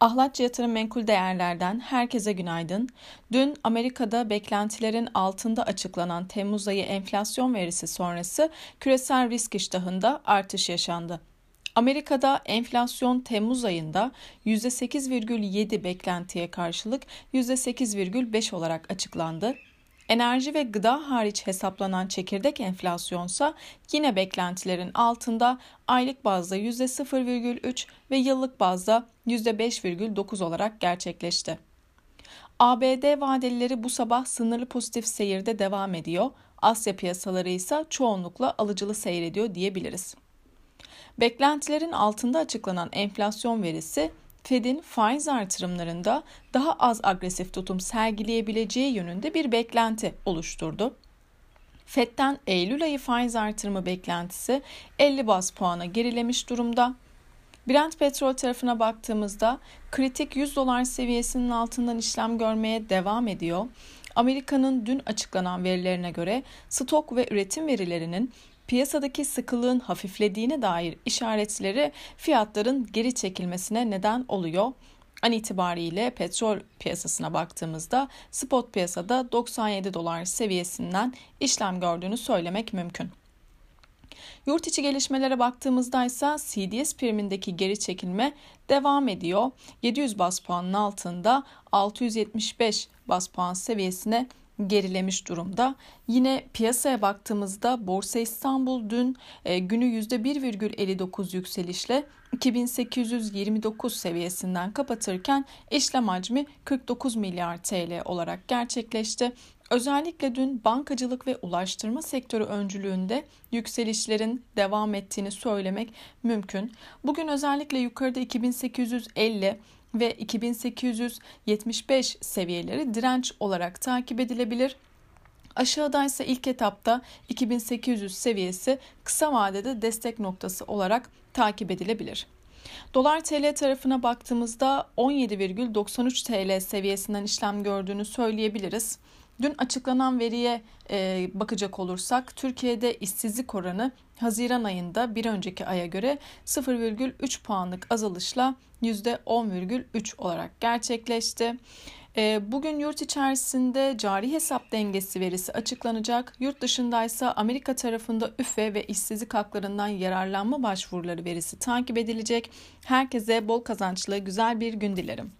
Ahlatçı Yatırım Menkul Değerler'den herkese günaydın. Dün Amerika'da beklentilerin altında açıklanan Temmuz ayı enflasyon verisi sonrası küresel risk iştahında artış yaşandı. Amerika'da enflasyon Temmuz ayında %8,7 beklentiye karşılık %8,5 olarak açıklandı. Enerji ve gıda hariç hesaplanan çekirdek enflasyonsa yine beklentilerin altında aylık bazda %0,3 ve yıllık bazda %5,9 olarak gerçekleşti. ABD vadelileri bu sabah sınırlı pozitif seyirde devam ediyor. Asya piyasaları ise çoğunlukla alıcılı seyrediyor diyebiliriz. Beklentilerin altında açıklanan enflasyon verisi Fed'in faiz artırımlarında daha az agresif tutum sergileyebileceği yönünde bir beklenti oluşturdu. Fed'den Eylül ayı faiz artırımı beklentisi 50 bas puana gerilemiş durumda. Brent petrol tarafına baktığımızda kritik 100 dolar seviyesinin altından işlem görmeye devam ediyor. Amerika'nın dün açıklanan verilerine göre stok ve üretim verilerinin piyasadaki sıkılığın hafiflediğine dair işaretleri fiyatların geri çekilmesine neden oluyor. An itibariyle petrol piyasasına baktığımızda spot piyasada 97 dolar seviyesinden işlem gördüğünü söylemek mümkün. Yurt içi gelişmelere baktığımızda ise CDS primindeki geri çekilme devam ediyor. 700 bas puanın altında 675 bas puan seviyesine gerilemiş durumda. Yine piyasaya baktığımızda Borsa İstanbul dün e, günü %1,59 yükselişle 2829 seviyesinden kapatırken işlem hacmi 49 milyar TL olarak gerçekleşti. Özellikle dün bankacılık ve ulaştırma sektörü öncülüğünde yükselişlerin devam ettiğini söylemek mümkün. Bugün özellikle yukarıda 2850 ve 2875 seviyeleri direnç olarak takip edilebilir. Aşağıda ise ilk etapta 2800 seviyesi kısa vadede destek noktası olarak takip edilebilir. Dolar TL tarafına baktığımızda 17,93 TL seviyesinden işlem gördüğünü söyleyebiliriz. Dün açıklanan veriye e, bakacak olursak Türkiye'de işsizlik oranı Haziran ayında bir önceki aya göre 0,3 puanlık azalışla %10,3 olarak gerçekleşti. E, bugün yurt içerisinde cari hesap dengesi verisi açıklanacak. Yurt dışındaysa Amerika tarafında üfe ve işsizlik haklarından yararlanma başvuruları verisi takip edilecek. Herkese bol kazançlı güzel bir gün dilerim.